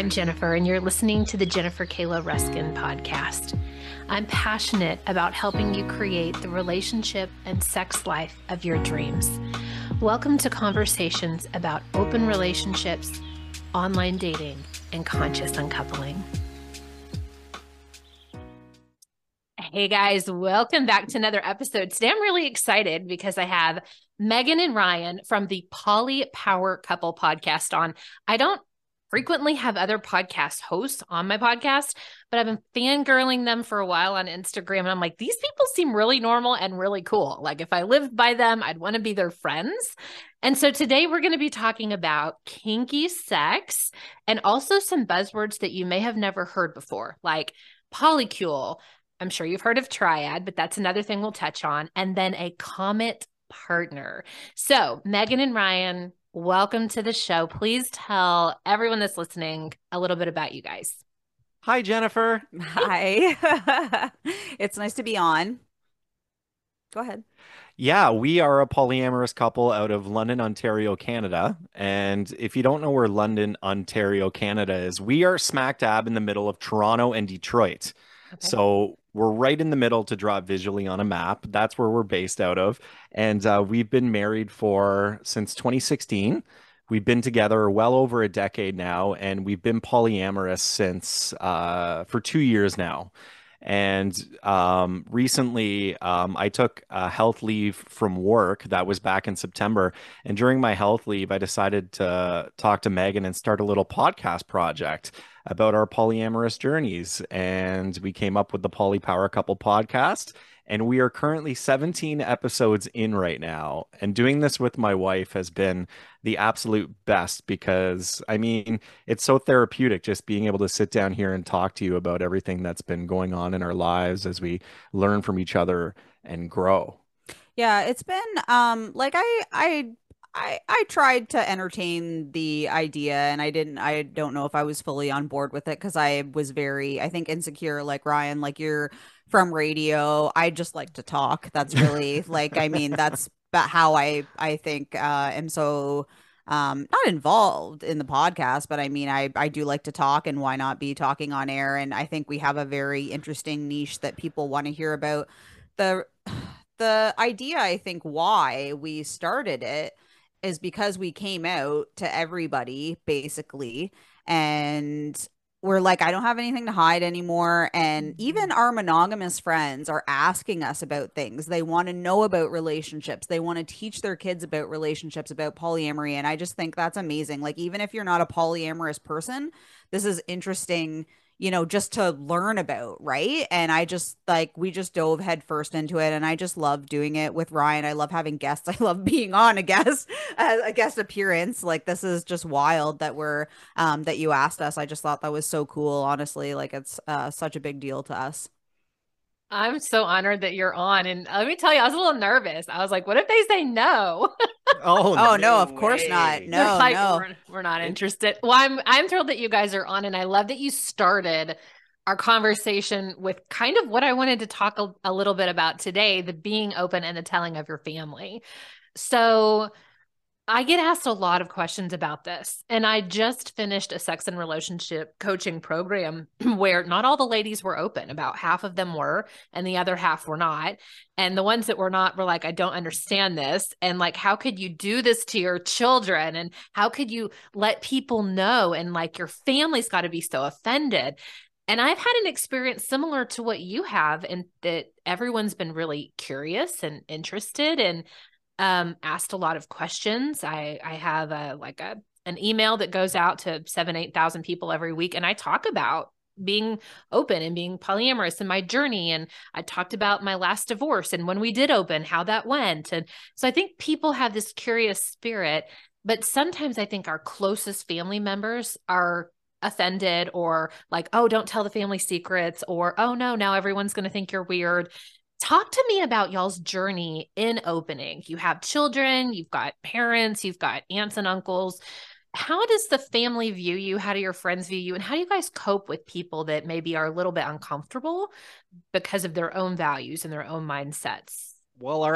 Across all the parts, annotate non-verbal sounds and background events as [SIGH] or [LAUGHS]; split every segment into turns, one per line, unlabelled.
I'm Jennifer, and you're listening to the Jennifer Kaylor Ruscin podcast. I'm passionate about helping you create the relationship and sex life of your dreams. Welcome to conversations about open relationships, online dating, and conscious uncoupling. Hey guys, welcome back to another episode. Today I'm really excited because I have Megan and Ryan from the Poly Power Couple podcast on. I don't frequently have other podcast hosts on my podcast, but I've been fangirling them for a while on Instagram. And I'm like, these people seem really normal and really cool. Like, if I lived by them, I'd want to be their friends. And so today we're going to be talking about kinky sex and also some buzzwords that you may have never heard before, like polycule. I'm sure you've heard of triad, but that's another thing we'll touch on. And then a comet partner. So, Megan and Ryan, welcome to the show. Please tell everyone that's listening a little bit about you guys.
Hi, Jennifer.
Hi. [LAUGHS] it's nice to be on. Go ahead.
Yeah, we are a polyamorous couple out of London, Ontario, Canada. And if you don't know where London, Ontario, Canada is, we are smack dab in the middle of Toronto and Detroit. Okay. So we're right in the middle to draw visually on a map. That's where we're based out of. And uh, we've been married for since 2016. We've been together well over a decade now, and we've been polyamorous since uh, for two years now. And um, recently, um, I took a health leave from work. That was back in September. And during my health leave, I decided to talk to Megan and start a little podcast project about our polyamorous journeys. And we came up with the Poly Power Couple podcast. And we are currently 17 episodes in right now. And doing this with my wife has been the absolute best because, I mean, it's so therapeutic just being able to sit down here and talk to you about everything that's been going on in our lives as we learn from each other and grow.
Yeah, it's been um like I I I I tried to entertain the idea and I didn't I don't know if I was fully on board with it cuz I was very I think insecure like Ryan like you're from radio. I just like to talk. That's really like I mean that's [LAUGHS] about how I I think uh am so um not involved in the podcast but i mean i i do like to talk and why not be talking on air and i think we have a very interesting niche that people want to hear about the [SIGHS] the idea i think why we started it is because we came out to everybody basically and we're like i don't have anything to hide anymore. And even mm-hmm. our monogamous friends are asking us about things. They want to know about relationships. They want to teach their kids about relationships about polyamory and i just think that's amazing. Like even if you're not a polyamorous person this is interesting you know, just to learn about, right? And I just like we just dove headfirst into it, and I just love doing it with Ryan. I love having guests. [LAUGHS] I love being on a guest [LAUGHS] a guest appearance. Like this is just wild that we're um that you asked us. I just thought that was so cool. Honestly, like it's uh, such a big deal to us.
I'm so honored that you're on. And uh, let me tell you, I was a little nervous. I was like, what if they say no?
oh, [LAUGHS] oh no, of course not. No, like, no.
We're, we're, not interested. Well, I'm I'm thrilled that you guys are on and I love that you started our conversation with kind of what I wanted to talk a, a little bit about today, the being open and the telling of your family. So I get asked a lot of questions about this. And I just finished a sex and relationship coaching program [CLEARS THROAT] where not all the ladies were open. About half of them were, and the other half were not. And the ones that were not were like, I don't understand this. And like, how could you do this to your children? And how could you let people know? And like, your family's got to be so offended. And I've had an experience similar to what you have, and that everyone's been really curious and interested. And um, asked a lot of questions. I I have a like a an email that goes out to seven eight thousand people every week, and I talk about being open and being polyamorous and my journey and i talked about my last divorce and when we did open how that went and so i think people have this curious spirit but sometimes i think our closest family members are offended or like oh don't tell the family secrets or oh no now everyone's going to think you're weird Talk to me about y'all's journey in opening. You have children, you've got parents, you've got aunts and uncles. How does the family view you? How do your friends view you? And how do you guys cope with people that maybe are a little bit uncomfortable because of their own values and their own mindsets?
Well, our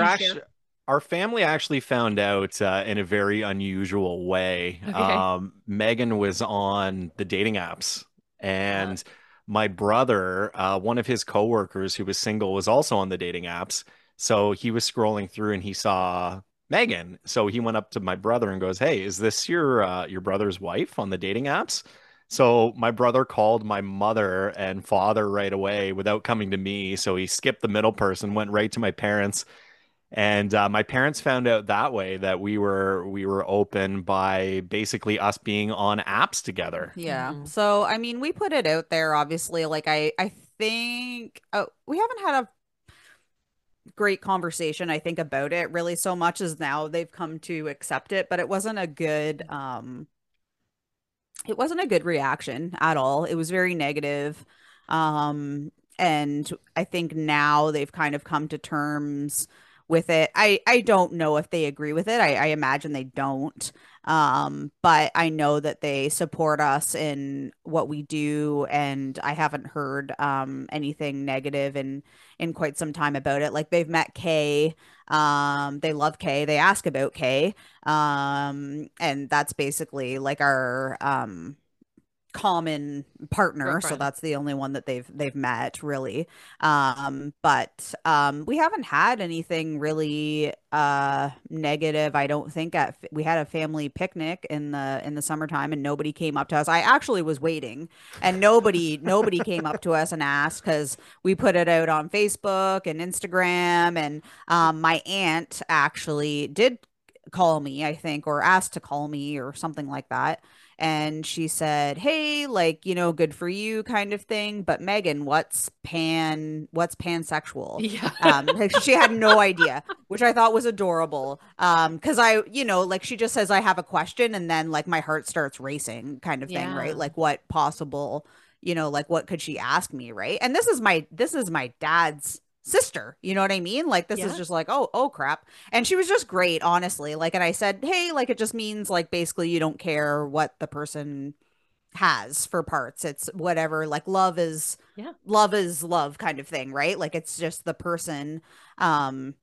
Our family actually found out uh, in a very unusual way.
Okay.
Um, Megan was on the dating apps, and my brother, uh, one of his coworkers who was single, was also on the dating apps. So he was scrolling through and he saw Megan. So he went up to my brother and goes, "Hey, is this your uh, your brother's wife on the dating apps?" So my brother called my mother and father right away without coming to me. So he skipped the middle person, went right to my parents and uh, my parents found out that way that we were we were open by basically us being on apps together.
Yeah.
Mhm.
So, I mean, we put it out there, obviously. Like, I, I think oh, we haven't had a great conversation, I think, about it really so much as now they've come to accept it, but it wasn't a good, um, it wasn't a good reaction at all. It was very negative. Um, and I think now they've kind of come to terms with it. I I don't know if they agree with it. I, I imagine they don't. Um, but I know that they support us in what we do, and I haven't heard um anything negative in in quite some time about it. Like they've met Kay. Um, they love Kay. They ask about Kay. Um, and that's basically like our um common partner so that's the only one that they've they've met really. Um but um we haven't had anything really uh negative i don't think at we had a family picnic in the in the summertime and nobody came up to us. I actually was waiting and nobody [LAUGHS] nobody came up to us and asked because we put it out on facebook and instagram and um my aunt actually did call me i think or asked to call me or something like that and she said, "Hey, like, you know, good for you kind of thing, but Megan, what's pan what's pansexual?"
Yeah.
Um like, she had no [LAUGHS] idea, which I thought was adorable. Um cuz I, you know, like she just says I have a question and then like my heart starts racing kind of thing,
Yeah.
right? Like what possible, you know, like what could she ask me, right? And this is my this is my dad's sister you know what i mean? Like this
Yeah.
is just like oh oh crap. And she was just great honestly. Like and i said hey like it just means like basically you don't care what the person has for parts. It's whatever like love is
Yeah.
love is love kind of thing right? Like it's just the person um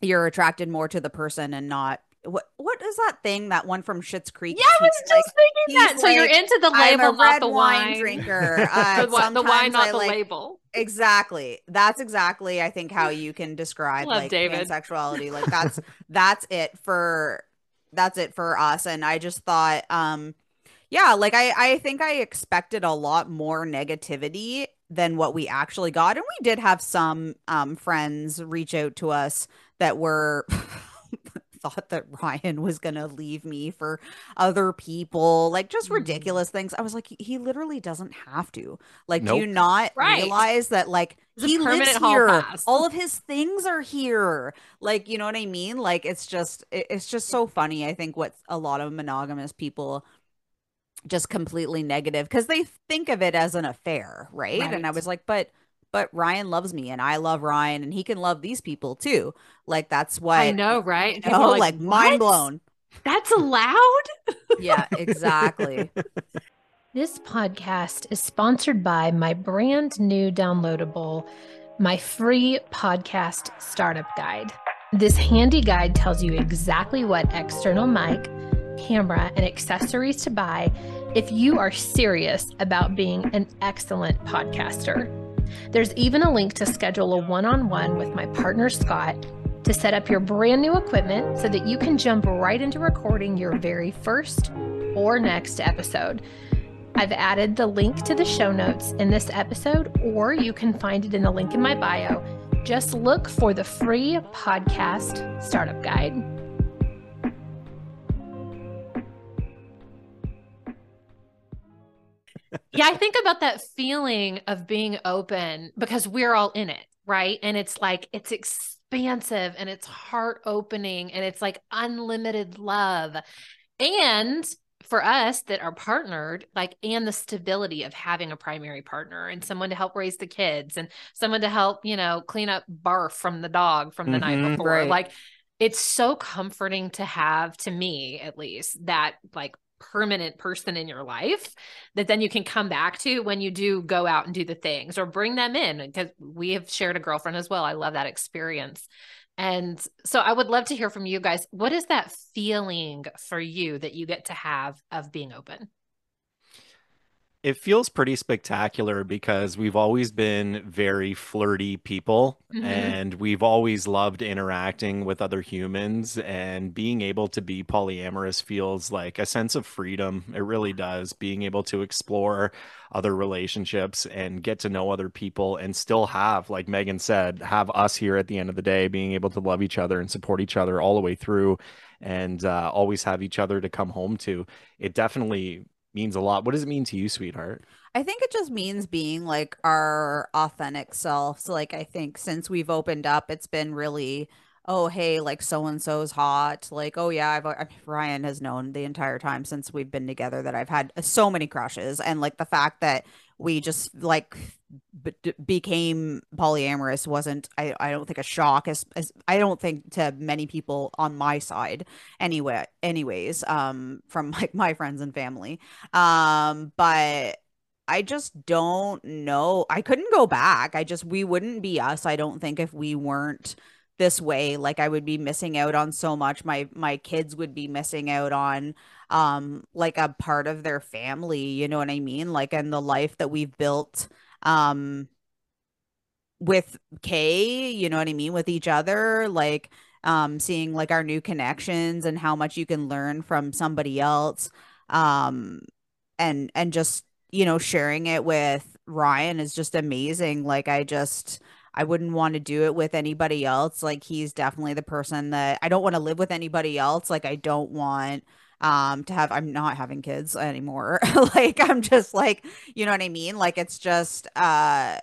you're attracted more to the person and not what what is that thing that one from Schitt's Creek
Yeah, I was just thinking that. So you're into the label, not the
wine,
wine.
drinker [LAUGHS] uh,
the, the wine, not
I
the
like-
label.
Exactly. That's exactly I think how you can [LAUGHS] describe
Love
like
David.
pansexuality. Like [LAUGHS] that's that's it for that's it for us. And I just thought um yeah, like I I think I expected a lot more negativity than what we actually got. And we did have some um friends reach out to us that were thought that [LAUGHS] Ryan was going to leave me for other people, like just
Mhm.
ridiculous things. I was like he literally doesn't have to. Like do you not
Right.
realize that like
It's
he lives here. All of his things are here. Like, you know what I mean? Like it's just it's just so funny. I think what a lot of monogamous people just completely negative because they think of it as an affair, right? And I was like, but but Ryan loves me and I love Ryan and he can love these people too. Like that's what
I know, right?
You know,
are
like, mind blown.
That's allowed? [LAUGHS]
Yeah, exactly.
This podcast is sponsored by my brand new downloadable, my free podcast startup guide. This handy guide tells you exactly what external mic, camera, and accessories to buy if you are serious about being an excellent podcaster. There's even a link to schedule a one on one with my partner, Scott, to set up your brand new equipment so that you can jump right into recording your very first or next episode. I've added the link to the show notes in this episode, or you can find it in the link in my bio. Just look for the free podcast startup guide.
Yeah, I think about that feeling of being open because we're all in it, right? And it's like it's expansive and it's heart opening and it's like unlimited love. And for us that are partnered, like, and the stability of having a primary partner and someone to help raise the kids and someone to help, you know, clean up barf from the dog from the night
Mhm.
before.
Right.
Like, it's so comforting to have, to me at least, that like permanent person in your life that then you can come back to when you do go out and do the things or bring them in because we have shared a girlfriend as well. I love that experience. And so I would love to hear from you guys. What is that feeling for you that you get to have of being open?
It feels pretty spectacular because we've always been very flirty people
Mhm.
and we've always loved interacting with other humans and being able to be polyamorous feels like a sense of freedom. It really does. Being able to explore other relationships and get to know other people and still have, like Megan said, have us here at the end of the day, being able to love each other and support each other all the way through and uh, always have each other to come home to. It definitely means a lot. What does it mean to you, sweetheart?
I think it just means being like our authentic selves. Like I think since we've opened up, it's been really, oh hey, like so and so's hot. Like oh yeah, I've I Ryan has known the entire time since we've been together that I've had so many crushes, and like the fact that we just like b- became polyamorous wasn't I, I don't think a shock as, as I don't think to many people on my side anyway anyways um from like my friends and family um but I just don't know. I couldn't go back. I just, we wouldn't be us, I don't think, if we weren't this way. Like I would be missing out on so much. My my kids would be missing out on um like a part of their family, you know what I mean? Like and the life that we've built um with Kay, you know what I mean, with each other, like um seeing like our new connections and how much you can learn from somebody else. Um and and just you know, sharing it with Ryan is just amazing. Like I just I wouldn't want to do it with anybody else. Like he's definitely the person that I don't want to live with anybody else. Like I don't want um to have I'm not having kids anymore. [LAUGHS] like I'm just like, you know what I mean? Like it's just uh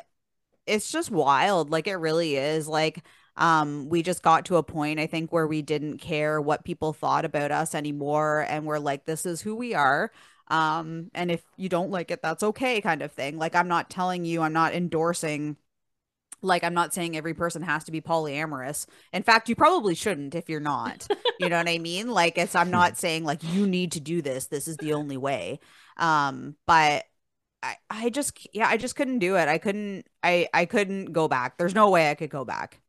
it's just wild. Like it really is. Like um we just got to a point I think where we didn't care what people thought about us anymore and we're like this is who we are um and if you don't like it that's okay kind of thing like i'm not telling you i'm not endorsing like i'm not saying every person has to be polyamorous. In fact you probably shouldn't if you're not. You know what i mean? Like it's i'm not saying like you need to do this. This is the only way. Um but i i just yeah i just couldn't do it. I couldn't i i couldn't go back. There's no way i could go back.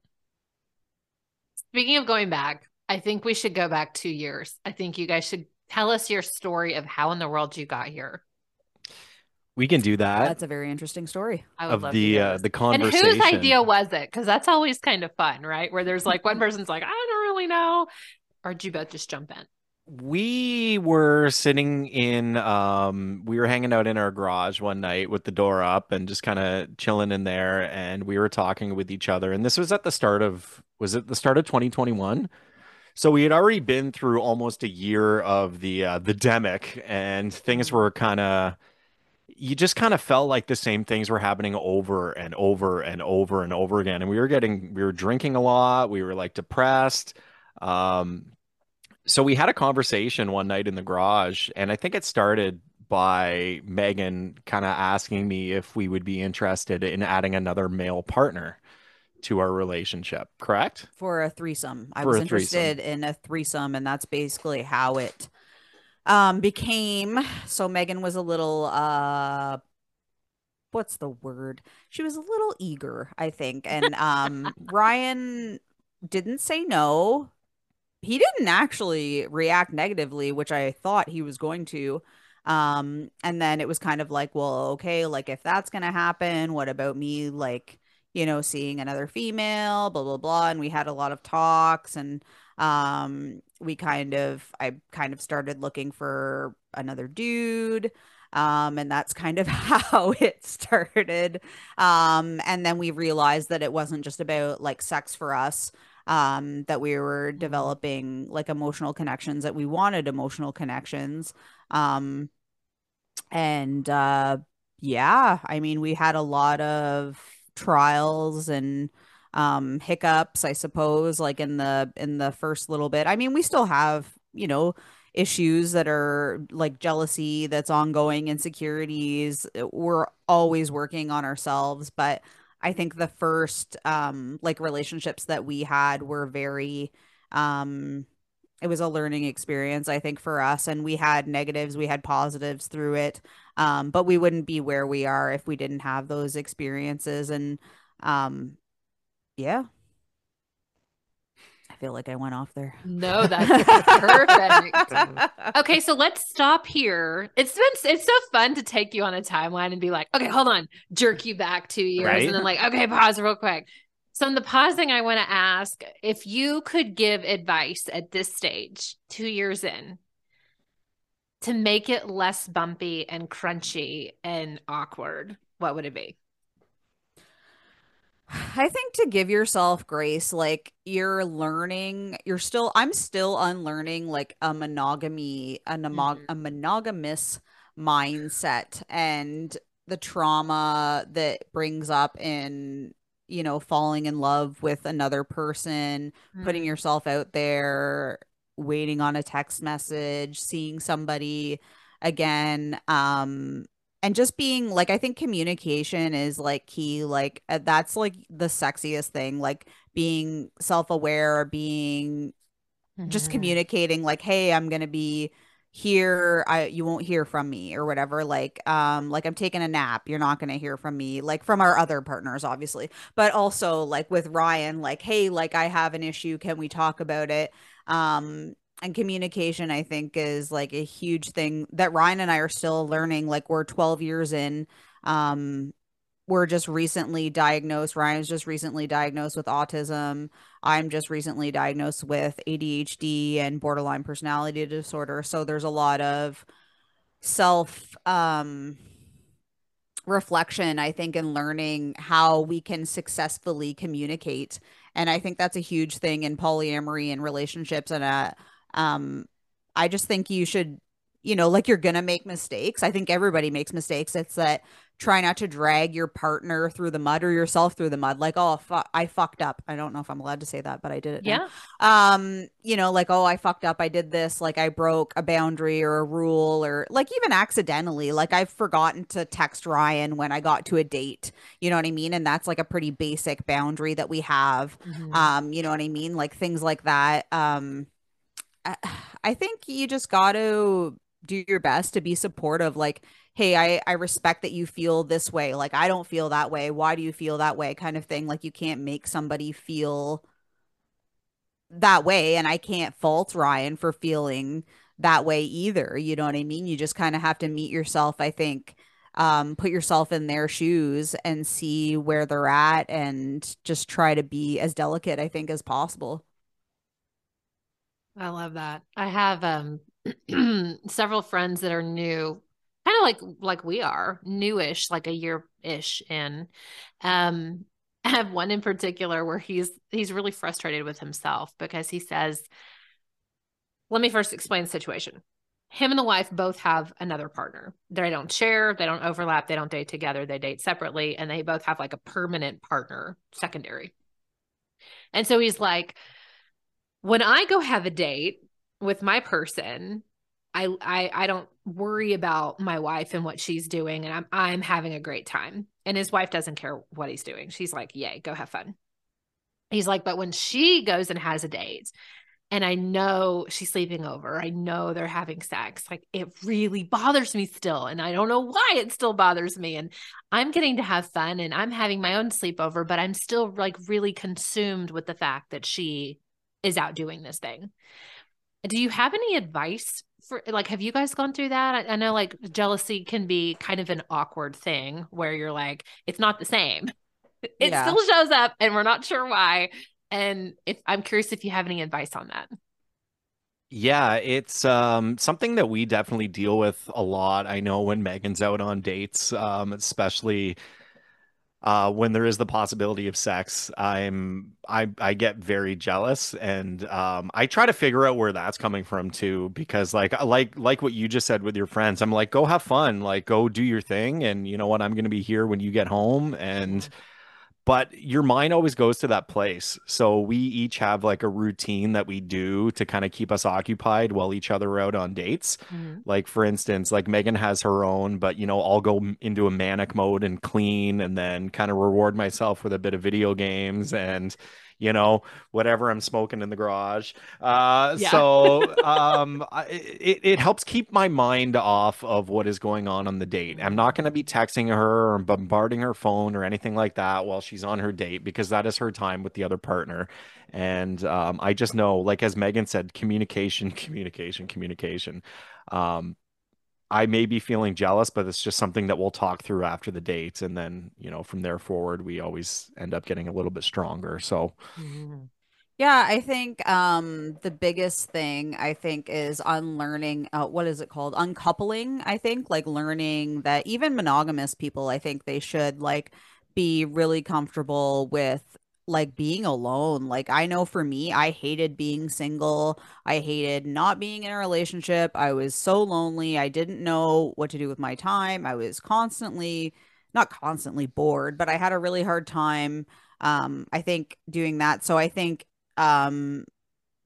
Speaking of going back, I think we should go back two years. I think you guys should tell us your story of how in the world you got here.
We can do that.
that's a very interesting story
I would
of
love
the
hear
uh,
this.
the
and
conversation.
whose idea was it? Because that's always kind of fun, right? Where there's like one person's like, I don't really know. Or did you both just jump in?
We were sitting in um we were hanging out in our garage one night with the door up and just kind of chilling in there and we were talking with each other and this was at the start of was it the start of 2021? So we had already been through almost a year of the uh the demic and things were kind of you just kind of felt like the same things were happening over and over and over and over again and we were getting we were drinking a lot, we were like depressed. Um so we had a conversation one night in the garage, and I think it started by Megan kind of asking me if we would be interested in adding another male partner to our relationship, correct?
for a threesome. I
For
was
a threesome.
interested in a threesome, and that's basically how it um became. So Megan was a little uh what's the word? She was a little eager, I think. And um [LAUGHS] Ryan didn't say no. He didn't actually react negatively, which I thought he was going to. Um, and then it was kind of like, well, okay, like if that's gonna happen, what about me like, you know, seeing another female, blah blah blah. And we had a lot of talks and um we kind of I kind of started looking for another dude. Um, and that's kind of [LAUGHS] how it started. Um, and then we realized that it wasn't just about like sex for us um that we were developing like emotional connections that we wanted emotional connections um and uh yeah i mean we had a lot of trials and um hiccups i suppose like in the in the first little bit. I mean we still have you know issues that are like jealousy that's ongoing insecurities. We're always working on ourselves but I think the first um like relationships that we had were very um it was a learning experience I think for us and we had negatives we had positives through it. Um but we wouldn't be where we are if we didn't have those experiences and um yeah I feel like I went off there.
No, that's perfect. [LAUGHS] okay, so let's stop here. It's been it's so fun to take you on a timeline and be like, okay, hold on, jerk you back two years,
Right?
and then like, okay, pause real quick. So in the pausing, I want to ask if you could give advice at this stage, two years in, to make it less bumpy and crunchy and awkward, what would it be?
I think to give yourself grace, like you're learning, you're still, I'm still unlearning like a monogamy, a, monog-
Mhm.
a monogamous mindset and the trauma that brings up in, you know, falling in love with another person, putting
Mm.
yourself out there, waiting on a text message, seeing somebody again. Um, and just being like, I think communication is like key. Like, uh, that's like the sexiest thing, like being self aware, or being just
Mhm.
communicating, like, hey, I'm gonna be here i you won't hear from me or whatever like um like i'm taking a nap you're not going to hear from me like from our other partners obviously but also like with ryan like hey like i have an issue can we talk about it um and communication i think is like a huge thing that ryan and i are still learning like we're 12 years in um we're just recently diagnosed ryan's just recently diagnosed with autism i'm just recently diagnosed with adhd and borderline personality disorder so there's a lot of self um reflection i think in learning how we can successfully communicate and i think that's a huge thing in polyamory and relationships and uh um i just think you should you know like you're gonna make mistakes. I think everybody makes mistakes. It's that try not to drag your partner through the mud or yourself through the mud. Like oh fu- i fucked up. I don't know if i'm allowed to say that but i did it now
Yeah.
um you know like oh i fucked up. I did this. Like i broke a boundary or a rule or like even accidentally. Like i've forgotten to text ryan when i got to a date. You know what i mean? And that's like a pretty basic boundary that we have.
Mhm.
um you know what i mean? Like things like that. Um [SIGHS] I, think you just got to do your best to be supportive like hey I, I respect that you feel this way. Like i don't feel that way. Why do you feel that way? kind of thing. Like you can't make somebody feel that way and i can't fault ryan for feeling that way either you know what i mean? You just kind of have to meet yourself i think um put yourself in their shoes and see where they're at and just try to be as delicate i think as possible
I love that. I have um [CLEARS THROAT] several friends that are new, kind of like like we are, newish, like a year ish in. Um, [LAUGHS] I have one in particular where he's he's really frustrated with himself because he says, let me first explain the situation. Him and the wife both have another partner. They don't share, they don't overlap, they don't date together, they date separately, and they both have like a permanent partner secondary. And so he's like, when I go have a date with my person, I I I don't worry about my wife and what she's doing, and I'm I'm having a great time. And his wife doesn't care what he's doing. She's like, "Yay, go have fun." He's like, but when she goes and has a date, and I know she's sleeping over, I know they're having sex, like it really bothers me still, and I don't know why it still bothers me. And I'm getting to have fun, and I'm having my own sleepover, but I'm still like really consumed with the fact that she is out doing this thing. Do you have any advice for like have you guys gone through that? I, I know like jealousy can be kind of an awkward thing where you're like it's not the same. [LAUGHS] It
Yeah.
still shows up and we're not sure why. And if I'm curious if you have any advice on that.
Yeah, it's um, something that we definitely deal with a lot. I know when Megan's out on dates, um, especially uh, when there is the possibility of sex, I'm I I get very jealous, and um, I try to figure out where that's coming from too. Because like like like what you just said with your friends, I'm like, go have fun, like go do your thing, and you know what, I'm gonna be here when you get home, and but your mind always goes to that place. So we each have like a routine that we do to kind of keep us occupied while each other are out on dates. Mm-hmm. Like for instance, like Megan has her own, but you know, I'll go into a manic mode and clean and then kind of reward myself with a bit of video games and you know, whatever I'm smoking in the garage. Uh,
Yeah.
so [LAUGHS] um, I, it, it helps keep my mind off of what is going on on the date. I'm not going to be texting her or bombarding her phone or anything like that while she's on her date because that is her time with the other partner. And um, I just know, like as Megan said, communication, [LAUGHS] communication, communication. Um, I may be feeling jealous, but it's just something that we'll talk through after the date. And then, you know, from there forward, we always end up getting a little bit stronger. So,
Yeah, I think um the biggest thing I think is unlearning uh what is it called? Uncoupling, I think, like learning that even monogamous people, I think they should like be really comfortable with like being alone. Like I know for me, I hated being single. I hated not being in a relationship. I was so lonely. I didn't know what to do with my time. I was constantly not constantly bored, but I had a really hard time um I think doing that. So I think um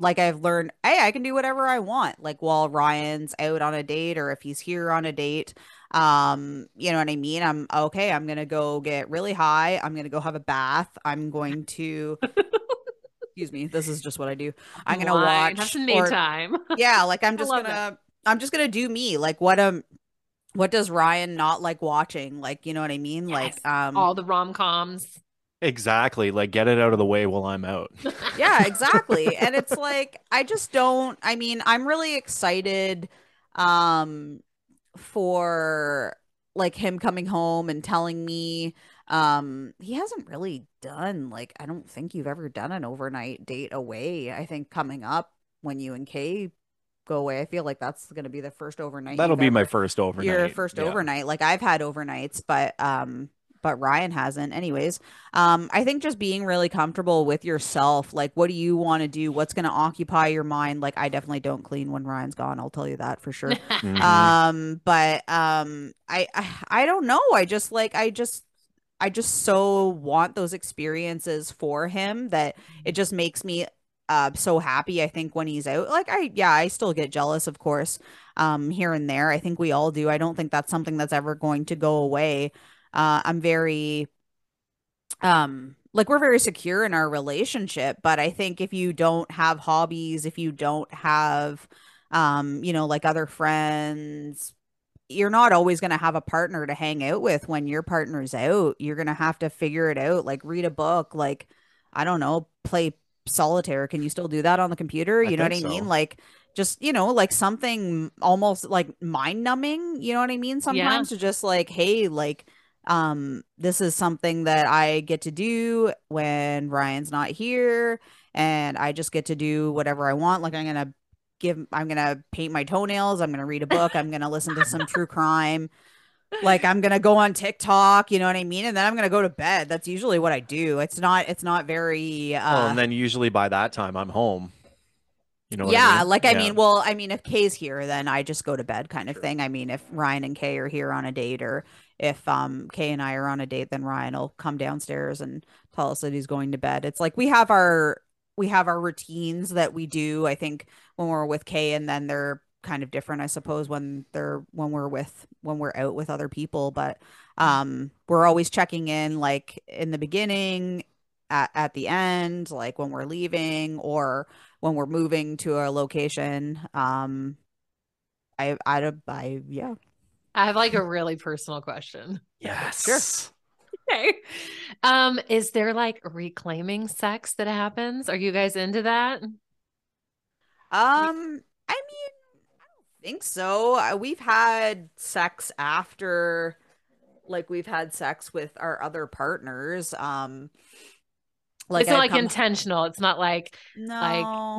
like I've learned, hey, I can do whatever I want. Like while Ryan's out on a date or if he's here on a date, um, you know what I mean? I'm okay, I'm gonna go get really high. I'm gonna go have a bath. I'm going to [LAUGHS] excuse me, this is just what I do. I'm gonna
Wine,
watch
have some me
or-
time. [LAUGHS]
yeah, like I'm just gonna I'm just gonna do me. Like what um what does Ryan not like watching? Like, you know what I mean? Like um
All the rom coms.
exactly, like get it out of the way while I'm out. [LAUGHS]
yeah exactly and it's like i just don't i mean i'm really excited um for like him coming home and telling me um he hasn't really done like i don't think you've ever done an overnight date away i think coming up when you and kay go away i feel like that's going to be the first overnight
That'll be my first overnight.
your first
Yeah.
overnight. Like I've had overnights, but um but Ryan hasn't. Anyways, um I think just being really comfortable with yourself, like what do you want to do? What's going to occupy your mind? Like I definitely don't clean when Ryan's gone, I'll tell you that for sure. [LAUGHS]
Mhm.
um but um I, I I don't know. I just like I just I just so want those experiences for him that it just makes me uh so happy I think when he's out. Like I yeah, I still get jealous of course um here and there. I think we all do. I don't think that's something that's ever going to go away. Uh I'm very um like we're very secure in our relationship, but I think if you don't have hobbies, if you don't have um you know like other friends, you're not always going to have a partner to hang out with when your partner's out. You're going to have to figure it out, like read a book, like I don't know, play solitaire. Can you still do that on the computer?
I
You know what I
think
mean? Like just, you know, like something almost like mind numbing, you know what I mean? Sometimes to just like, hey, like um this is something that I get to do when Ryan's not here and I just get to do whatever I want. Like I'm going to give I'm going to paint my toenails, I'm going to read a book, I'm going to listen to some true crime. Like I'm going to go on TikTok, you know what I mean? And then I'm going to go to bed. That's usually what I do. It's not it's not very uh
oh, and then usually by that time I'm home. You know what I
yeah,
mean?
like I
Yeah.
mean, well, I mean, if Kay's here, then I just go to bed, kind of thing. I mean, if Ryan and Kay are here on a date, or if um Kay and I are on a date, then Ryan will come downstairs and tell us that he's going to bed. It's like we have our we have our routines that we do. I think when we're with Kay, and then they're kind of different, I suppose, when they're when we're with when we're out with other people. But um, we're always checking in, like in the beginning, at at the end, like when we're leaving, or when we're moving to a location. Um, I, I, I, yeah.
I have like a really personal question.
yes.
Okay. Um, is there like reclaiming sex that happens? Are you guys into that?
Um, I mean, I don't think so. Uh, We've had sex after, like, we've had sex with our other partners. Um, like,
it's not
I've
like
come-
intentional. It's not like
no,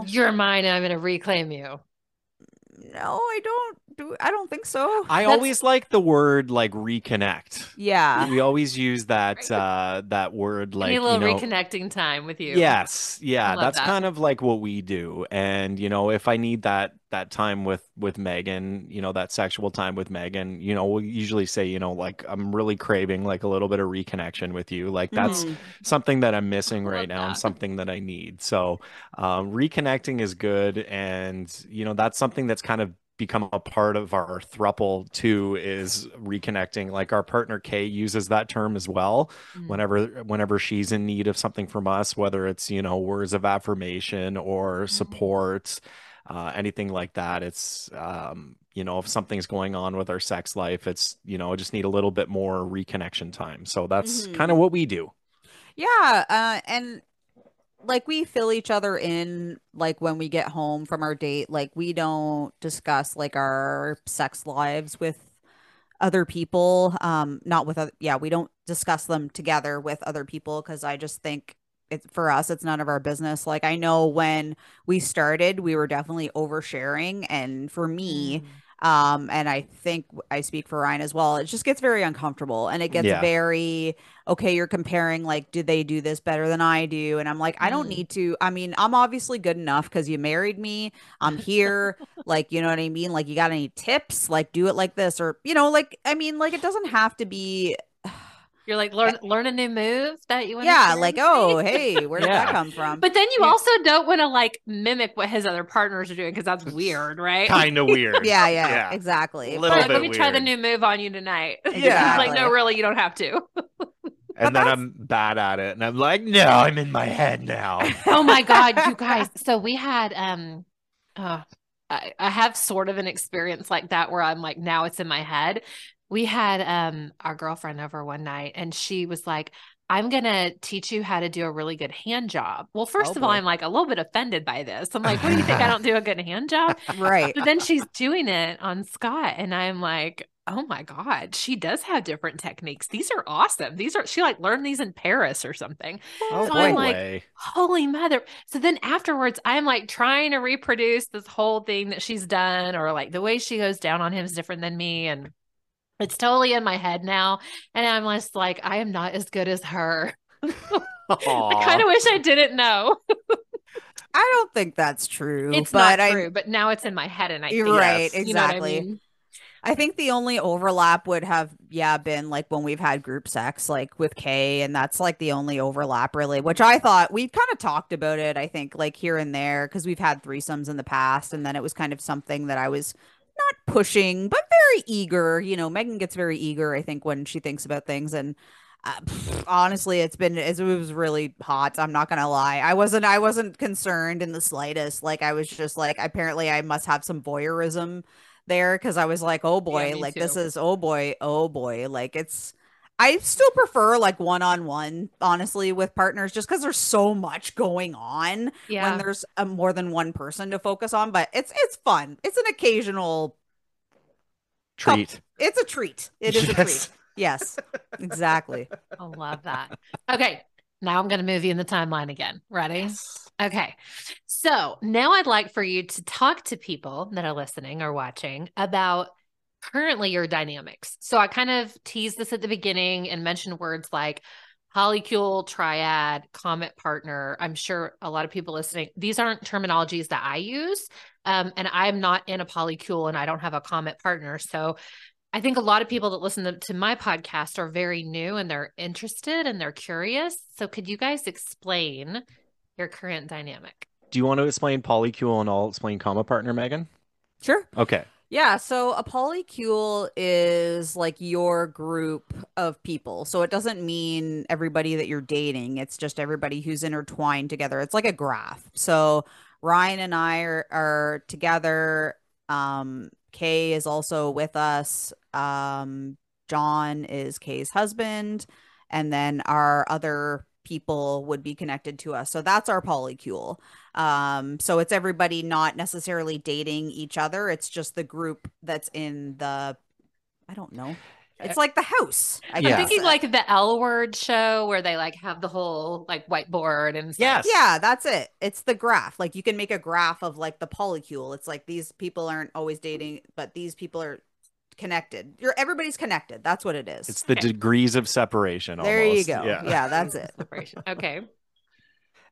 like you're mine and I'm gonna reclaim you.
no, I don't do. I don't think so.
I
That's-
always like the word like reconnect.
yeah.
We always use that uh that word like
need a
you
little
know
reconnecting time with you.
Yes, yeah, that's
that.
kind of like what we do. And you know, if I need that that time with with Megan, you know, that sexual time with Megan, you know, we'll usually say, you know, like I'm really craving like a little bit of reconnection with you. Like that's
Mhm.
something that I'm missing
I
right
love
now and something that I need. So, um, reconnecting is good, and you know, that's something that's kind of become a part of our thruple too is reconnecting. Like our partner Kay uses that term as well.
Mm.
Whenever whenever she's in need of something from us, whether it's you know words of affirmation or
Mhm.
support, uh, anything like that. It's um, you know if something's going on with our sex life, it's you know just need a little bit more reconnection time. So that's
Mhm.
kind of what we do.
Yeah, uh, and like we fill each other in like when we get home from our date. Like we don't discuss like our sex lives with other people. Um, not with other, yeah, we don't discuss them together with other people because I just think it's for us, it's none of our business. Like I know when we started, we were definitely oversharing, and for me,
Mm.
Um and i think i speak for ryan as well it just gets very uncomfortable and it gets
Yeah.
very okay you're comparing like do they do this better than i do and i'm like i don't
Mm.
need to i mean i'm obviously good enough because you married me i'm here [LAUGHS] like you know what i mean like you got any tips like do it like this or you know like i mean like it doesn't have to be
You're like learn learn a new move that you want.
yeah like oh hey where did that come from
But then you
Yeah.
also don't want to like mimic what his other partners are doing because that's weird, right?
Kind of weird. [LAUGHS]
yeah yeah,
Yeah.
exactly
A little
Like,
bit
let me try the new move on you tonight. [LAUGHS]
Yeah.
It's like, no, really, you don't have to.
And then I'm bad at it, and I'm like, no, I'm in my head now. [LAUGHS]
oh my God, you guys. So we had um uh I, I have sort of an experience like that where I'm like, now it's in my head. We had um our girlfriend over one night and she was like, I'm gonna teach you how to do a really good hand job. Well, first
Oh,
of all,
boy.
I'm like a little bit offended by this. I'm like, what do you think? I [LAUGHS] don't do a good hand job?
right
But then she's doing it on Scott, and I'm like, oh my God, she does have different techniques. These are awesome. These are, she like learned these in Paris or something.
Oh,
So
boy.
I'm like, holy mother. So then afterwards, I'm like trying to reproduce this whole thing that she's done, or like the way she goes down on him is different than me. And it's totally in my head now. And I'm just like, I am not as good as her. [LAUGHS] I kind of wish I didn't know. [LAUGHS]
i don't think that's true
It's
but
not
I,
true, but now it's in my head. And I
You're
think,
right,
you know I
exactly.
mean?
I think the only overlap would have, yeah, been like when we've had group sex, like with Kay, and that's like the only overlap really, which I thought we kind of talked about it, I think, like here and there, because we've had threesomes in the past, and then it was kind of something that I was not pushing, but very eager. You know, Megan gets very eager, I think, when she thinks about things. And uh, pff, honestly, it's been, it was really hot. I'm not gonna lie. I wasn't, I wasn't concerned in the slightest. Like, I was just like, apparently, I must have some voyeurism there because I was like, oh boy,
me
like this is oh boy, oh boy, like it's. I still prefer like one on one, honestly, with partners, just because there's so much going on
Yeah.
when there's a, more than one person to focus on. But it's it's fun. It's an occasional.
treat.
It's a treat. It is a treat. Yes, exactly.
I love that. Okay. Now I'm going to move you in the timeline again. Ready? Okay. So now I'd like for you to talk to people that are listening or watching about currently your dynamics. So I kind of teased this at the beginning and mentioned words like polycule, triad, comet partner. I'm sure a lot of people listening, these aren't terminologies that I use. Um, and I'm not in a polycule and I don't have a comet partner. So I think a lot of people that listen to, to my podcast are very new and they're interested and they're curious. So could you guys explain your current dynamic?
Do you want to explain polycule and I'll explain comet partner, Megan?
Sure.
Okay.
Yeah, so a polycule is like your group of people. So it doesn't mean everybody that you're dating. It's just everybody who's intertwined together. It's like a graph. So Ryan and I are, are together. Um, Kay is also with us. Um, John is Kay's husband. And then our other people would be connected to us. So that's our polycule. Um, so it's everybody not necessarily dating each other. It's just the group that's in the, I don't know. It's like the house. I
Yeah.
I'm
guess.
thinking like the L word show where they like have the whole like whiteboard and stuff.
Yes.
Yeah, that's it. It's the graph. Like you can make a graph of like the polycule. It's like these people aren't always dating, but these people are connected. You're everybody's connected. That's what it is.
It's the
Okay.
degrees of separation.
there you go.
Yeah.
Yeah, that's it. [LAUGHS]
Separation. Okay.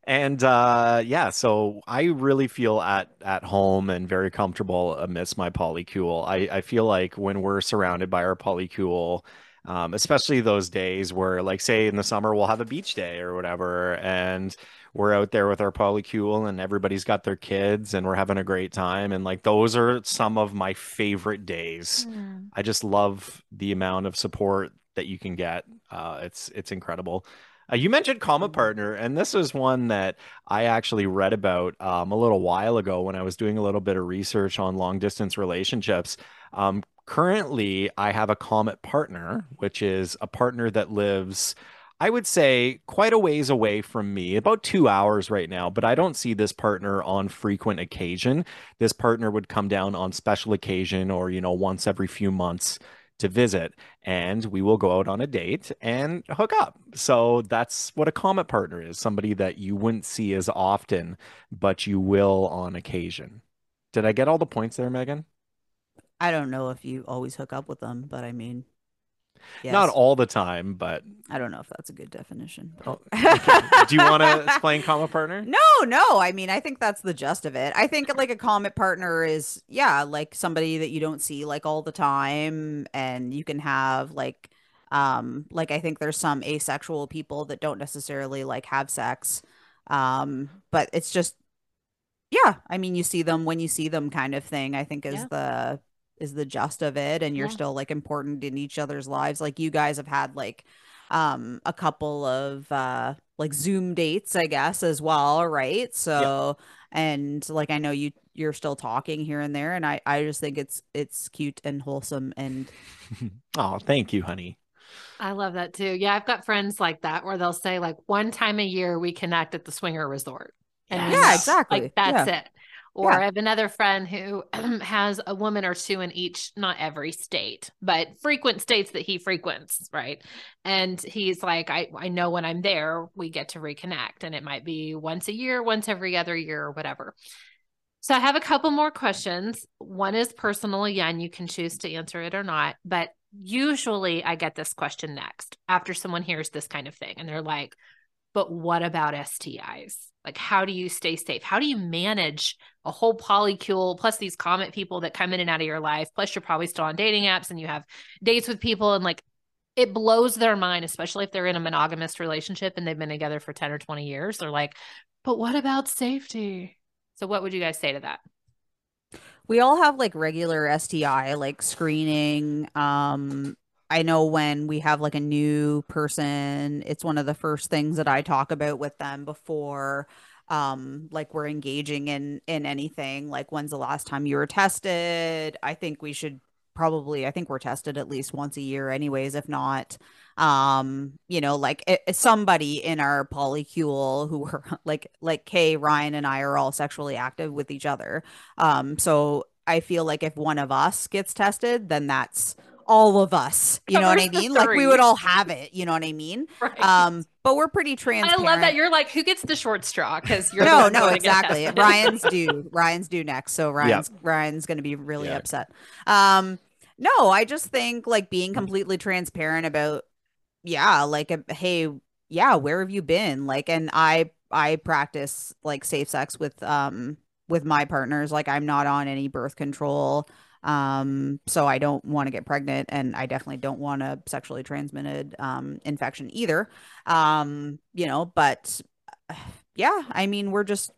And uh, yeah, so I really feel at at home and very comfortable amidst my polycule. I, I feel like when we're surrounded by our polycule, um, especially those days where, like, say in the summer, we'll have a beach day or whatever, and we're out there with our polycule and everybody's got their kids and we're having a great time. And like, those are some of my favorite days. Mm. I just love the amount of support that you can get. Uh, it's, it's incredible. Uh, you mentioned Comet Partner, and this is one that I actually read about um, a little while ago when I was doing a little bit of research on long distance relationships. Um, currently, I have a Comet Partner, which is a partner that lives. I would say quite a ways away from me, about two hours right now, but I don't see this partner on frequent occasion. This partner would come down on special occasion or, you know, once every few months to visit and we will go out on a date and hook up. So that's what a comet partner is somebody that you wouldn't see as often, but you will on occasion. Did I get all the points there, Megan?
I don't know if you always hook up with them, but I mean,
Yes. Not all the time, but
I don't know if that's a good definition.
Oh, okay. Do you want to [LAUGHS] explain comet partner?
No, no. I mean, I think that's the gist of it. I think like a comet partner is, yeah, like somebody that you don't see like all the time, and you can have like, um, like I think there's some asexual people that don't necessarily like have sex, um, but it's just, yeah. I mean, you see them when you see them, kind of thing. I think is yeah. the is the gist of it and you're yeah. still like important in each other's lives like you guys have had like um a couple of uh like zoom dates i guess as well right so and like i know you you're still talking here and there and i i just think it's it's cute and wholesome and [LAUGHS]
oh thank you honey
I love that too. Yeah, I've got friends like that where they'll say like one time a year we connect at the swinger resort.
And yeah, exactly.
Like that's yeah. it. Or yeah. I have another friend who [CLEARS THROAT] has a woman or two in each, not every state, but frequent states that he frequents, right? And he's like, I, I know when I'm there, we get to reconnect. And it might be once a year, once every other year, or whatever. So I have a couple more questions. One is personal. Again, you can choose to answer it or not. But usually I get this question next after someone hears this kind of thing. And they're like, but what about STIs? Like, how do you stay safe? How do you manage a whole polycule plus these comet people that come in and out of your life? Plus, you're probably still on dating apps and you have dates with people, and like it blows their mind, especially if they're in a monogamous relationship and they've been together for 10 or 20 years. They're like, but what about safety? So, what would you guys say to that?
We all have like regular STI, like screening, um, I know when we have like a new person, it's one of the first things that I talk about with them before um like we're engaging in in anything like when's the last time you were tested? I think we should probably i think we're tested at least once a year anyways if not um you know like it, somebody in our polycule who are [LAUGHS] like like kay ryan and i are all sexually active with each other. Um so i feel like if one of us gets tested then that's all of us. You know what I mean? Like we would all have it. You know what I mean? [LAUGHS] Right. Um, but we're pretty transparent.
I love that you're like, who gets the short straw? Because you're
no, no, exactly. Ryan's [LAUGHS] due. Ryan's due next, so Ryan's yep. Ryan's going to be really yeah. upset. Um, no, I just think like being completely transparent about, yeah, like, a, hey, yeah, where have you been? Like, and I I practice like safe sex with um with my partners. Like, I'm not on any birth control. Um, so I don't want to get pregnant and I definitely don't want a sexually transmitted um, infection either. Um, you know, but yeah, I mean, we're just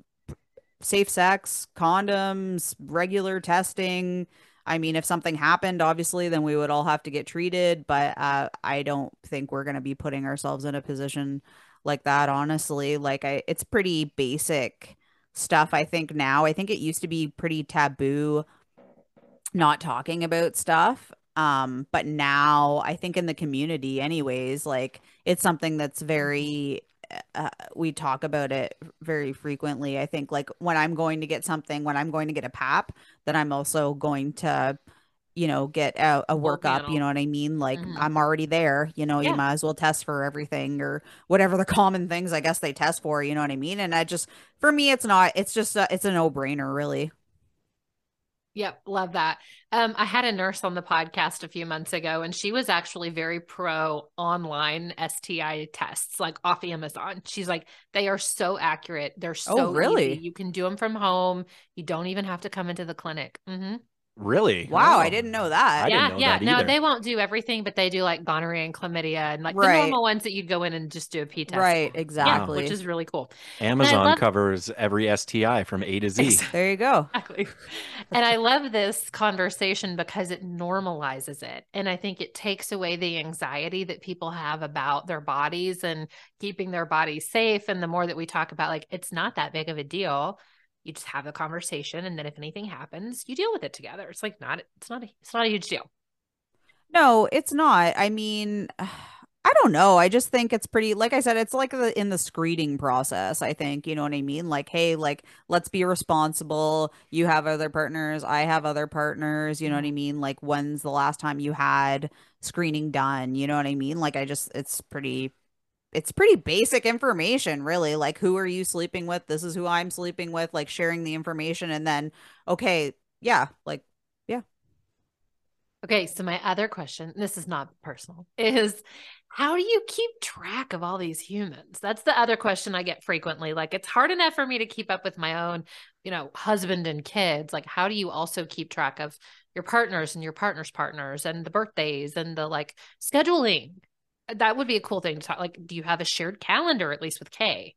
safe sex, condoms, regular testing. I mean, if something happened, obviously, then we would all have to get treated. But uh, I don't think we're going to be putting ourselves in a position like that, honestly. Like, I, it's pretty basic stuff, I think, now. I think it used to be pretty taboo not talking about stuff. Um but now i think in the community anyways like it's something that's very uh, we talk about it very frequently. I think like when i'm going to get something when i'm going to get a pap then i'm also going to you know get a, a workup you know what i mean? Like mm-hmm. i'm already there you know yeah. you might as well test for everything or whatever the [LAUGHS] common things i guess they test for you know what i mean? And i just for me it's not it's just a, it's a no-brainer really
Yep, love that. Um, I had a nurse on the podcast a few months ago, and she was actually very pro online STI tests, like off Amazon. She's like, they are so accurate. They're oh, so
oh, really.
Easy. You can do them from home. You don't even have to come into the clinic. Mm-hmm.
Really?
Wow,
Oh.
I didn't know that.
I didn't
yeah,
know
yeah.
that
No, they won't do everything, but they do like gonorrhea and chlamydia and like the normal ones that you'd go in and just do a pee test.
Right,
for. Yeah,
exactly.
which is really cool.
Amazon
love-
covers every STI from A to Z.
Exactly.
There you go.
Exactly. And I love this conversation because it normalizes it. And I think it takes away the anxiety that people have about their bodies and keeping their bodies safe. And the more that we talk about, like, it's not that big of a deal. You just have a conversation. And then if anything happens, you deal with it together. It's like not, it's not, a, it's not a huge deal.
No, it's not. I mean, [SIGHS] I don't know. I just think it's pretty, like I said, it's like the, in the screening process, I think, you know what I mean? Like, hey, like, let's be responsible. You have other partners. I have other partners. You know what I mm-hmm. mean? Like, when's the last time you had screening done? You know what I mean? Like, I just, it's pretty, it's pretty basic information, really. Like, who are you sleeping with? This is who I'm sleeping with, like, sharing the information. And then, okay, yeah, like, yeah.
Okay, so my other question, this is not personal, [LAUGHS] is how do you keep track of all these humans? That's the other question I get frequently. Like it's hard enough for me to keep up with my own, you know, husband and kids. Like how do you also keep track of your partners and your partner's partners and the birthdays and the like scheduling? That would be a cool thing to talk. Like, do you have a shared calendar at least with Kay?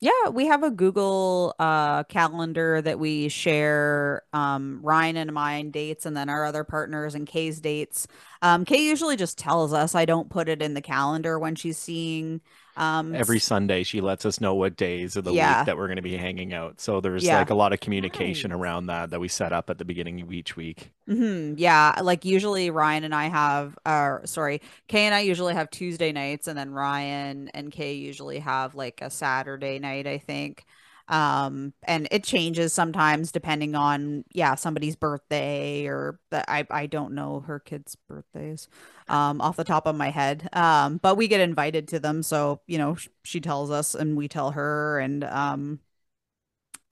Yeah, we have a Google uh calendar that we share um Ryan and mine dates and then our other partners and Kay's dates. Um Kay usually just tells us. I don't put it in the calendar when she's seeing um
Every Sunday, she lets us know what days of the
Yeah.
week that we're going to be hanging out. So there's
Yeah.
like a lot of communication
Nice.
around that that we set up at the beginning of each week.
hmm Yeah, like usually Ryan and I have, uh, sorry, Kay and I usually have Tuesday nights, and then Ryan and Kay usually have like a Saturday night, I think. Um, and it changes sometimes depending on, yeah, somebody's birthday or that I I don't know her kids' birthdays, um, off the top of my head. Um, but we get invited to them, so you know sh- she tells us and we tell her, and um,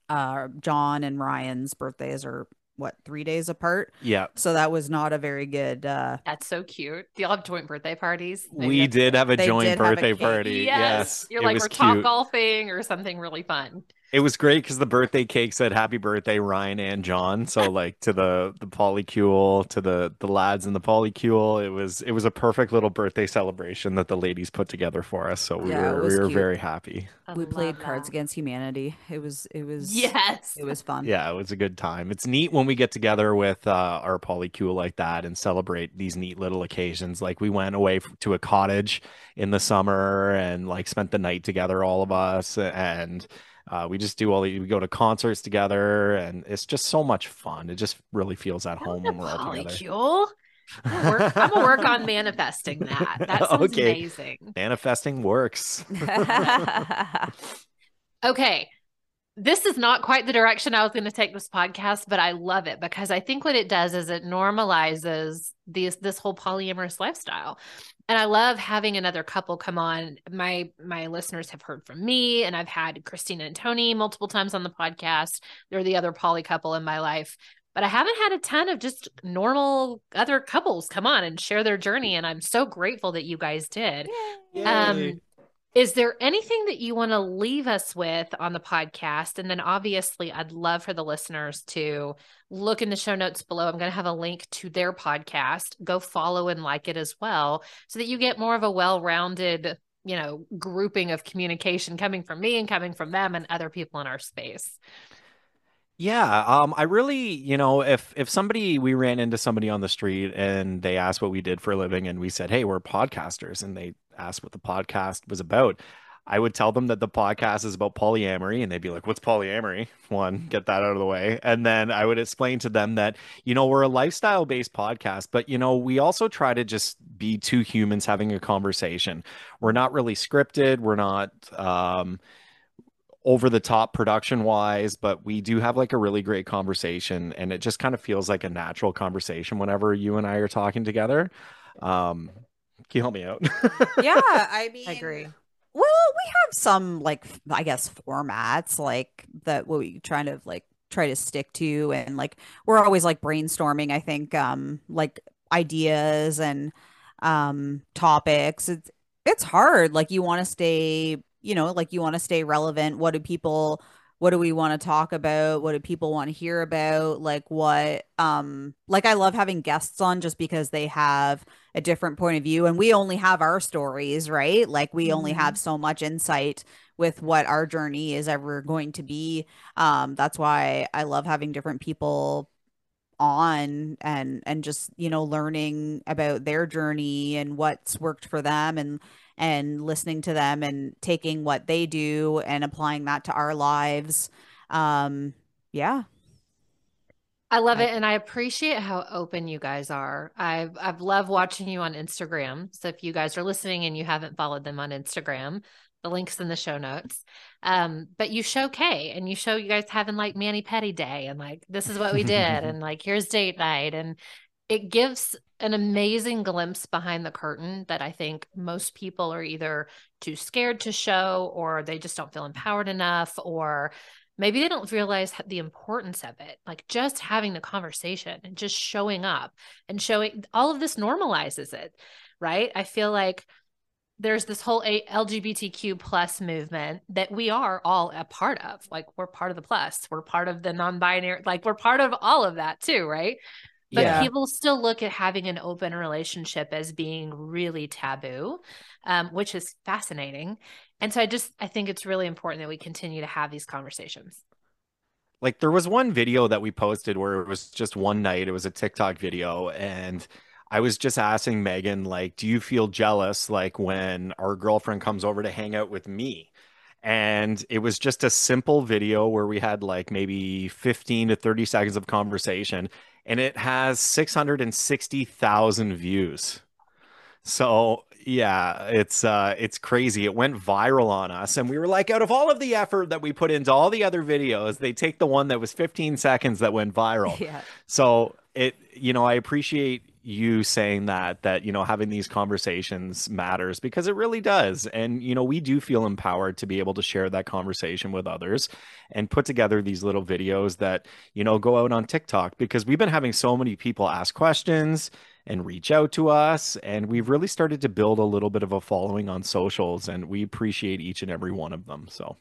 uh, John and Ryan's birthdays are what three days apart.
Yeah.
So that was not a very good uh
That's so cute. Do y'all have joint birthday parties? Maybe
We did have a joint
did have a
birthday party.
Yes.
Yes.
You're
it
like, we're top golfing or something really fun.
It was great because the birthday cake said "Happy Birthday, Ryan and John." So [LAUGHS] like to the the polycule, to the the lads in the polycule, it was it was a perfect little birthday celebration that the ladies put together for us. So we
Yeah,
were we were
cute.
very happy.
I
we played
love
Cards. Against Humanity. It was it was
Yes.
it was fun.
Yeah, it was a good time. It's neat when we get together with uh, our polycule like that and celebrate these neat little occasions. Like we went away to a cottage in the summer and like spent the night together, all of us, and uh, we just do all the, we go to concerts together, and it's just so much fun. It just really feels at home when we're all together.
Polycule. I'm gonna work, I'm gonna work on manifesting that. That [LAUGHS] sounds
Okay.
amazing.
Manifesting works. [LAUGHS] [LAUGHS]
Okay. This is not quite the direction I was going to take this podcast, but I love it because I think what it does is it normalizes this this whole polyamorous lifestyle. And I love having another couple come on. My my listeners have heard from me, and I've had Christina and Tony multiple times on the podcast. They're the other poly couple in my life. But I haven't had a ton of just normal other couples come on and share their journey. And I'm so grateful that you guys did. Um, is there anything that you want to leave us with on the podcast? And then obviously, I'd love for the listeners to look in the show notes below. I'm going to have a link to their podcast. Go follow and like it as well so that you get more of a well rounded, you know, grouping of communication coming from me and coming from them and other people in our space.
Yeah, um, I really, you know, if if somebody we ran into somebody on the street and they asked what we did for a living and we said, "Hey, we're podcasters," and they asked what the podcast was about, I would tell them that the podcast is about polyamory and they'd be like, "What's polyamory?" [LAUGHS] One, get that out of the way. And then I would explain to them that, you know, we're a lifestyle-based podcast, but you know, we also try to just be two humans having a conversation. We're not really scripted, we're not um over the top production wise, but we do have like a really great conversation and it just kind of feels like a natural conversation whenever you and I are talking together. Um, can you help me out? [LAUGHS]
yeah, I mean
I agree.
Well, we have some like I guess formats like that we trying to like try to stick to and like we're always like brainstorming, I think um like ideas and um topics. It's it's hard. Like you want to stay, you know, like you want to stay relevant. What do people what do we want to talk about what do people want to hear about like what um like i love having guests on just because they have a different point of view and we only have our stories right like we mm-hmm. only have so much insight with what our journey is ever going to be um that's why i love having different people on and and just you know learning about their journey and what's worked for them and and listening to them and taking what they do and applying that to our lives. Um, yeah.
I love it and I appreciate how open you guys are. I've I've loved watching you on Instagram. So if you guys are listening and you haven't followed them on Instagram, the links in the show notes. Um, but you show Kay and you show you guys having like Mani Pedi Day and like this is what we did [LAUGHS] and like here's date night and it gives an amazing glimpse behind the curtain that I think most people are either too scared to show or they just don't feel empowered enough or maybe they don't realize the importance of it. Like just having the conversation and just showing up and showing all of this normalizes it right? I feel like there's this whole lgbtq plus movement that we are all a part of. Like we're part of the plus. We're part of the non-binary like we're part of all of that too right but yeah. people still look at having an open relationship as being really taboo um, which is fascinating. And so i just i think it's really important that we continue to have these conversations.
Like there was one video that we posted where it was just one night it was a tiktok video and i was just asking megan like do you feel jealous like when our girlfriend comes over to hang out with me and it was just a simple video where we had like maybe 15 to 30 seconds of conversation and it has 660,000 views. So yeah, it's uh it's crazy. It went viral on us and we were like out of all of the effort that we put into all the other videos, they take the one that was 15 seconds that went viral. [LAUGHS] Yeah. So it you know, I appreciate you saying that that you know having these conversations matters because it really does. And you know we do feel empowered to be able to share that conversation with others and put together these little videos that you know go out on TikTok because we've been having so many people ask questions and reach out to us and we've really started to build a little bit of a following on socials and we appreciate each and every one of them so.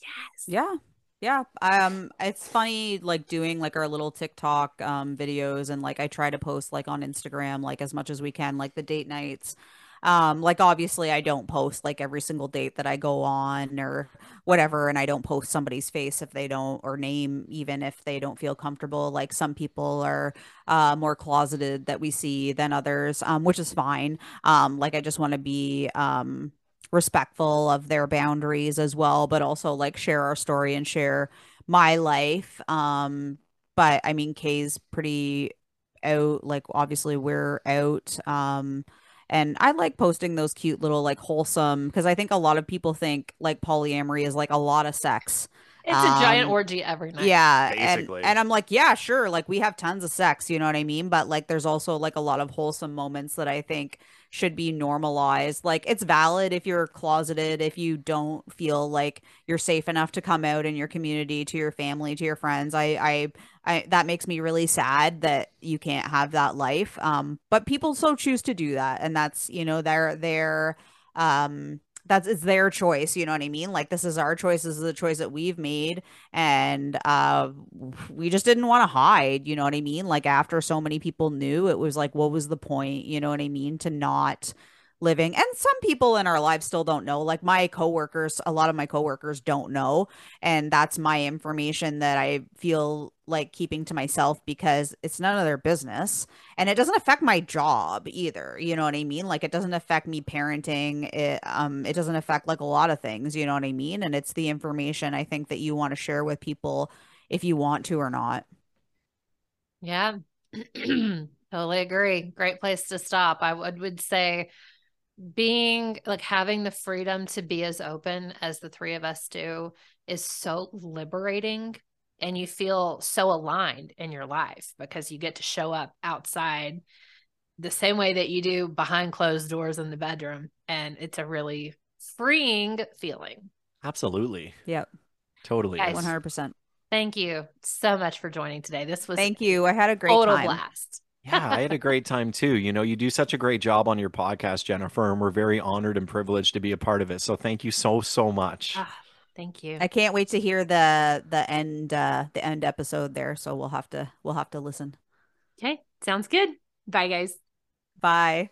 Yes. Yeah yeah, um it's funny like doing like our little TikTok um videos and like I try to post like on Instagram like as much as we can like the date nights. Um like obviously I don't post like every single date that I go on or whatever and I don't post somebody's face if they don't or name even if they don't feel comfortable. Like some people are uh more closeted that we see than others, um which is fine. Um like I just want to be um respectful of their boundaries as well, but also like share our story and share my life. Um, but I mean, Kay's pretty out. Like, obviously, we're out. Um, and I like posting those cute little like wholesome because I think a lot of people think like polyamory is like a lot of sex.
It's um, a giant um, orgy every night.
Yeah. Basically. And, and I'm like, yeah, sure. Like we have tons of sex, you know what I mean? But like there's also like a lot of wholesome moments that I think should be normalized. Like it's valid if you're closeted, if you don't feel like you're safe enough to come out in your community to your family, to your friends. I I I that makes me really sad that you can't have that life. Um but people so choose to do that and that's, you know, their their um that's it's their choice you know what i mean? Like this is our choice this is the choice that we've made and uh we just didn't want to hide you know what i mean? Like after so many people knew it was like what was the point you know what i mean? To not living and some people in our lives still don't know like my coworkers a lot of my coworkers don't know and that's my information that i feel like keeping to myself because it's none of their business and it doesn't affect my job either you know what i mean? Like it doesn't affect me parenting it um it doesn't affect like a lot of things you know what i mean? And it's the information i think that you want to share with people if you want to or not.
Yeah. [CLEARS THROAT] Totally agree. Great place to stop. I would would say being like having the freedom to be as open as the three of us do is so liberating and you feel so aligned in your life because you get to show up outside the same way that you do behind closed doors in the bedroom and it's a really freeing feeling.
Absolutely.
Yep.
Totally
Guys, 100%
thank you so much for joining today. This was
thank you. I had a great
total
time.
blast
yeah, I had a great time too. You know, you do such a great job on your podcast, Jennifer, and we're very honored and privileged to be a part of it. So thank you so so much. Ah,
thank you.
I can't wait to hear the the end uh the end episode there, so we'll have to we'll have to listen.
Okay, sounds good. Bye guys.
Bye.